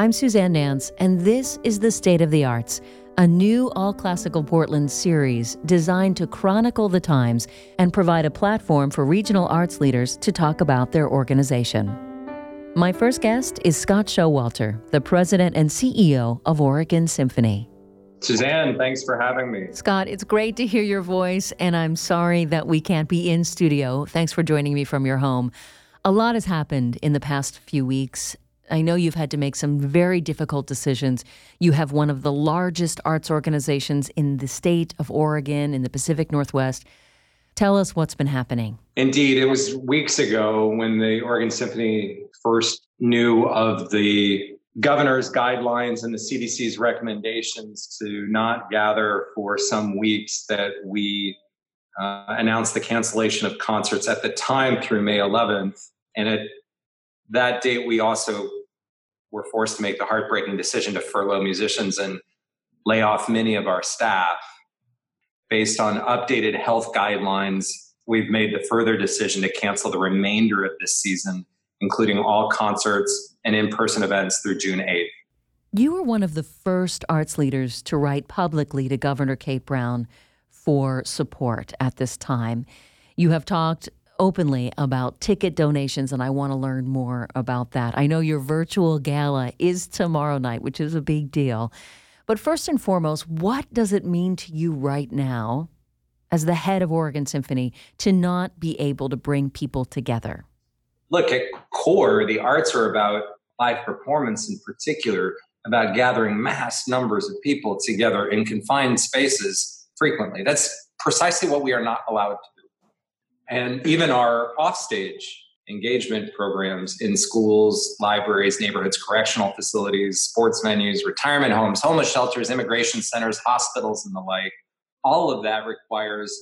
I'm Suzanne Nance, and this is The State of the Arts, a new all classical Portland series designed to chronicle the times and provide a platform for regional arts leaders to talk about their organization. My first guest is Scott Showalter, the president and CEO of Oregon Symphony. Suzanne, thanks for having me. Scott, it's great to hear your voice, and I'm sorry that we can't be in studio. Thanks for joining me from your home. A lot has happened in the past few weeks, I know you've had to make some very difficult decisions. You have one of the largest arts organizations in the state of Oregon, in the Pacific Northwest. Tell us what's been happening. Indeed, it was weeks ago when the Oregon Symphony first knew of the governor's guidelines and the CDC's recommendations to not gather for some weeks that we uh, announced the cancellation of concerts at the time through May 11th. And at that date, we also were forced to make the heartbreaking decision to furlough musicians and lay off many of our staff. Based on updated health guidelines, we've made the further decision to cancel the remainder of this season, including all concerts and in person events through June 8th. You were one of the first arts leaders to write publicly to Governor Kate Brown for support at this time. You have talked openly about ticket donations, and I want to learn more about that. I know your virtual gala is tomorrow night, which is a big deal. But first and foremost, what does it mean to you right now, as the head of Oregon Symphony, to not be able to bring people together? Look, at core, the arts are about live performance in particular, about gathering mass numbers of people together in confined spaces frequently. That's precisely what we are not allowed to and even our offstage engagement programs in schools, libraries, neighborhoods, correctional facilities, sports venues, retirement homes, homeless shelters, immigration centers, hospitals, and the like. All of that requires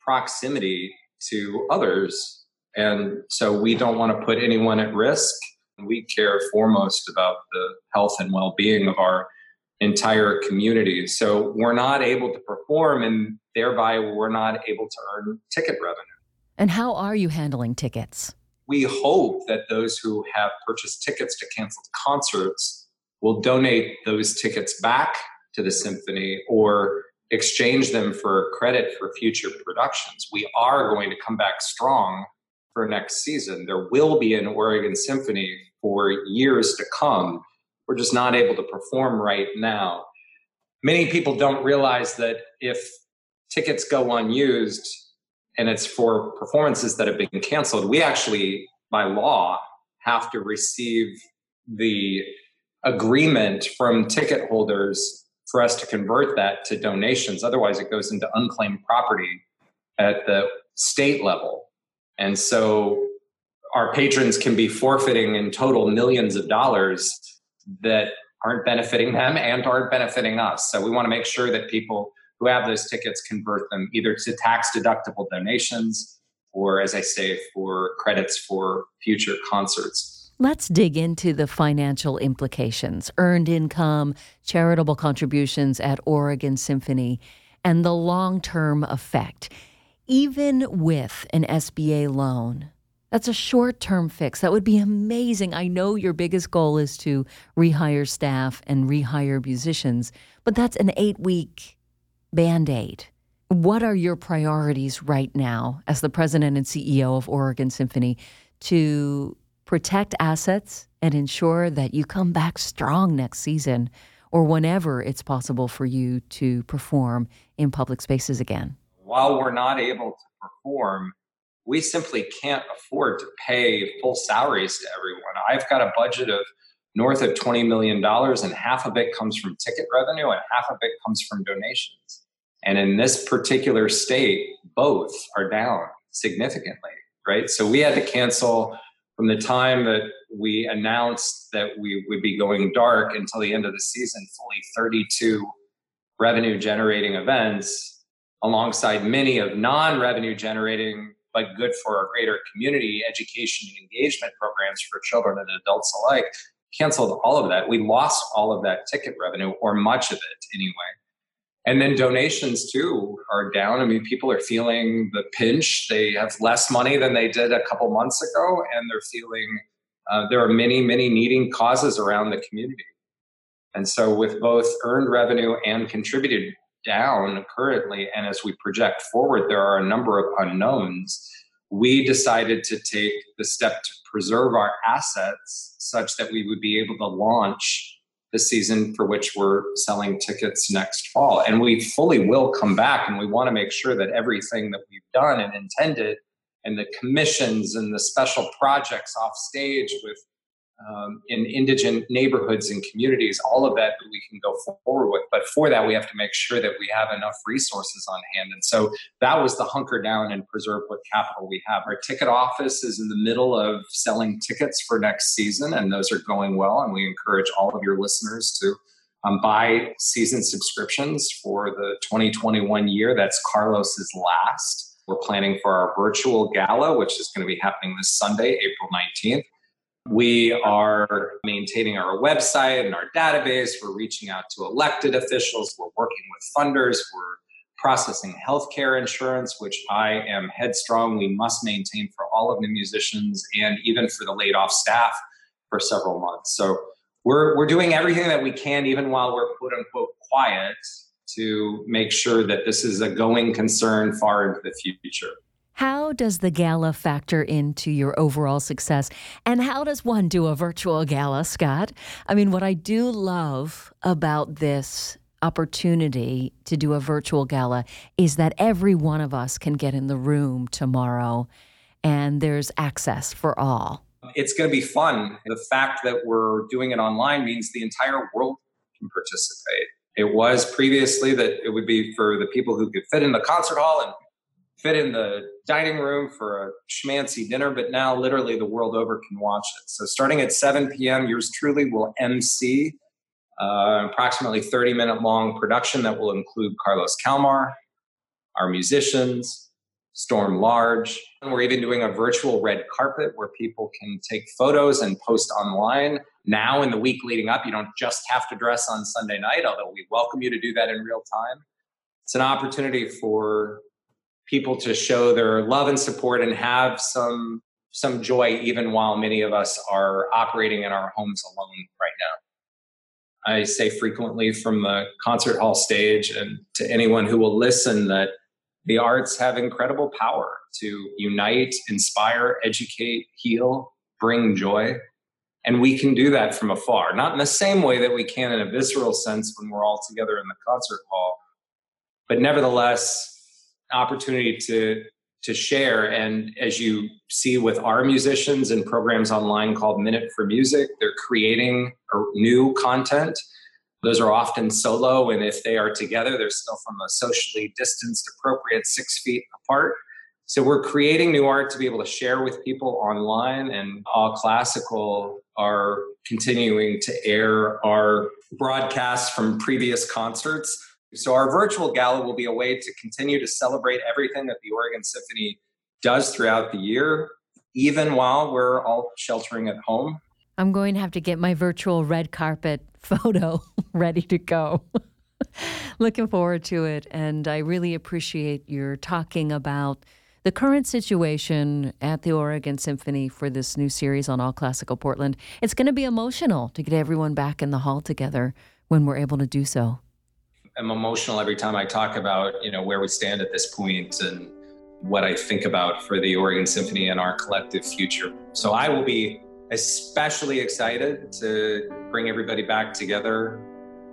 proximity to others. And so we don't want to put anyone at risk. We care foremost about the health and well being of our entire community. So we're not able to perform, and thereby we're not able to earn ticket revenue. And how are you handling tickets? We hope that those who have purchased tickets to canceled concerts will donate those tickets back to the symphony or exchange them for credit for future productions. We are going to come back strong for next season. There will be an Oregon Symphony for years to come. We're just not able to perform right now. Many people don't realize that if tickets go unused, and it's for performances that have been canceled, we actually, by law, have to receive the agreement from ticket holders for us to convert that to donations. Otherwise, it goes into unclaimed property at the state level. And so our patrons can be forfeiting in total millions of dollars that aren't benefiting them and aren't benefiting us. So we want to make sure that people who have those tickets convert them either to tax deductible donations or, as I say, for credits for future concerts. Let's dig into the financial implications earned income, charitable contributions at Oregon Symphony, and the long term effect. Even with an SBA loan, that's a short term fix. That would be amazing. I know your biggest goal is to rehire staff and rehire musicians, but that's an eight week band aid. What are your priorities right now as the president and CEO of Oregon Symphony to protect assets and ensure that you come back strong next season or whenever it's possible for you to perform in public spaces again? While we're not able to perform, we simply can't afford to pay full salaries to everyone. I've got a budget of north of $20 million, and half of it comes from ticket revenue and half of it comes from donations. And in this particular state, both are down significantly, right? So we had to cancel from the time that we announced that we would be going dark until the end of the season, fully 32 revenue generating events alongside many of non revenue generating but good for our greater community education and engagement programs for children and adults alike canceled all of that we lost all of that ticket revenue or much of it anyway and then donations too are down. I mean, people are feeling the pinch. They have less money than they did a couple months ago, and they're feeling uh, there are many, many needing causes around the community. And so, with both earned revenue and contributed down currently, and as we project forward, there are a number of unknowns. We decided to take the step to preserve our assets such that we would be able to launch the season for which we're selling tickets next fall. And we fully will come back and we want to make sure that everything that we've done and intended and the commissions and the special projects off stage with um, in indigent neighborhoods and communities, all of that we can go forward with. But for that, we have to make sure that we have enough resources on hand. And so that was the hunker down and preserve what capital we have. Our ticket office is in the middle of selling tickets for next season, and those are going well. And we encourage all of your listeners to um, buy season subscriptions for the 2021 year. That's Carlos's last. We're planning for our virtual gala, which is going to be happening this Sunday, April 19th. We are maintaining our website and our database. We're reaching out to elected officials. We're working with funders. We're processing healthcare insurance, which I am headstrong. We must maintain for all of the musicians and even for the laid off staff for several months. So we're, we're doing everything that we can, even while we're quote unquote quiet, to make sure that this is a going concern far into the future. How does the gala factor into your overall success? And how does one do a virtual gala, Scott? I mean, what I do love about this opportunity to do a virtual gala is that every one of us can get in the room tomorrow and there's access for all. It's going to be fun. The fact that we're doing it online means the entire world can participate. It was previously that it would be for the people who could fit in the concert hall and fit in the dining room for a schmancy dinner, but now literally the world over can watch it. So starting at 7 p.m., yours truly will MC uh, approximately 30 minute long production that will include Carlos Kalmar, our musicians, Storm Large. And we're even doing a virtual red carpet where people can take photos and post online. Now, in the week leading up, you don't just have to dress on Sunday night, although we welcome you to do that in real time. It's an opportunity for people to show their love and support and have some some joy even while many of us are operating in our homes alone right now. I say frequently from the concert hall stage and to anyone who will listen that the arts have incredible power to unite, inspire, educate, heal, bring joy. And we can do that from afar, not in the same way that we can in a visceral sense when we're all together in the concert hall, but nevertheless, opportunity to to share. And as you see with our musicians and programs online called Minute for Music, they're creating new content. Those are often solo, and if they are together, they're still from a socially distanced, appropriate six feet apart. So we're creating new art to be able to share with people online, and All Classical are continuing to air our broadcasts from previous concerts so our virtual gala will be a way to continue to celebrate everything that the Oregon Symphony does throughout the year, even while we're all sheltering at home. I'm going to have to get my virtual red carpet photo ready to go. Looking forward to it. And I really appreciate your talking about the current situation at the Oregon Symphony for this new series on All Classical Portland. It's going to be emotional to get everyone back in the hall together when we're able to do so am emotional every time I talk about you know where we stand at this point and what I think about for the Oregon Symphony and our collective future. So I will be especially excited to bring everybody back together.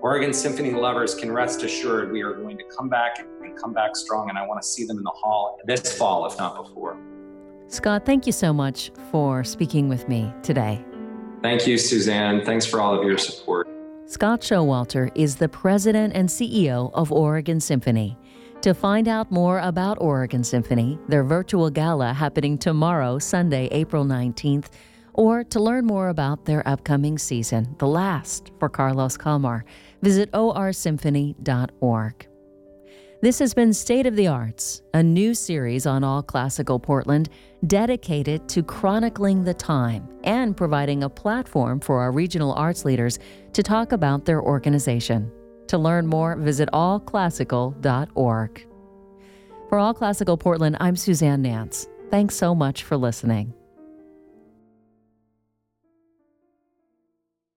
Oregon Symphony lovers can rest assured we are going to come back and come back strong, and I want to see them in the hall this fall, if not before. Scott, thank you so much for speaking with me today. Thank you, Suzanne. Thanks for all of your support. Scott Showalter is the president and CEO of Oregon Symphony. To find out more about Oregon Symphony, their virtual gala happening tomorrow, Sunday, April 19th, or to learn more about their upcoming season, the last for Carlos Kalmar, visit orsymphony.org. This has been State of the Arts, a new series on All Classical Portland dedicated to chronicling the time and providing a platform for our regional arts leaders to talk about their organization. To learn more, visit allclassical.org. For All Classical Portland, I'm Suzanne Nance. Thanks so much for listening.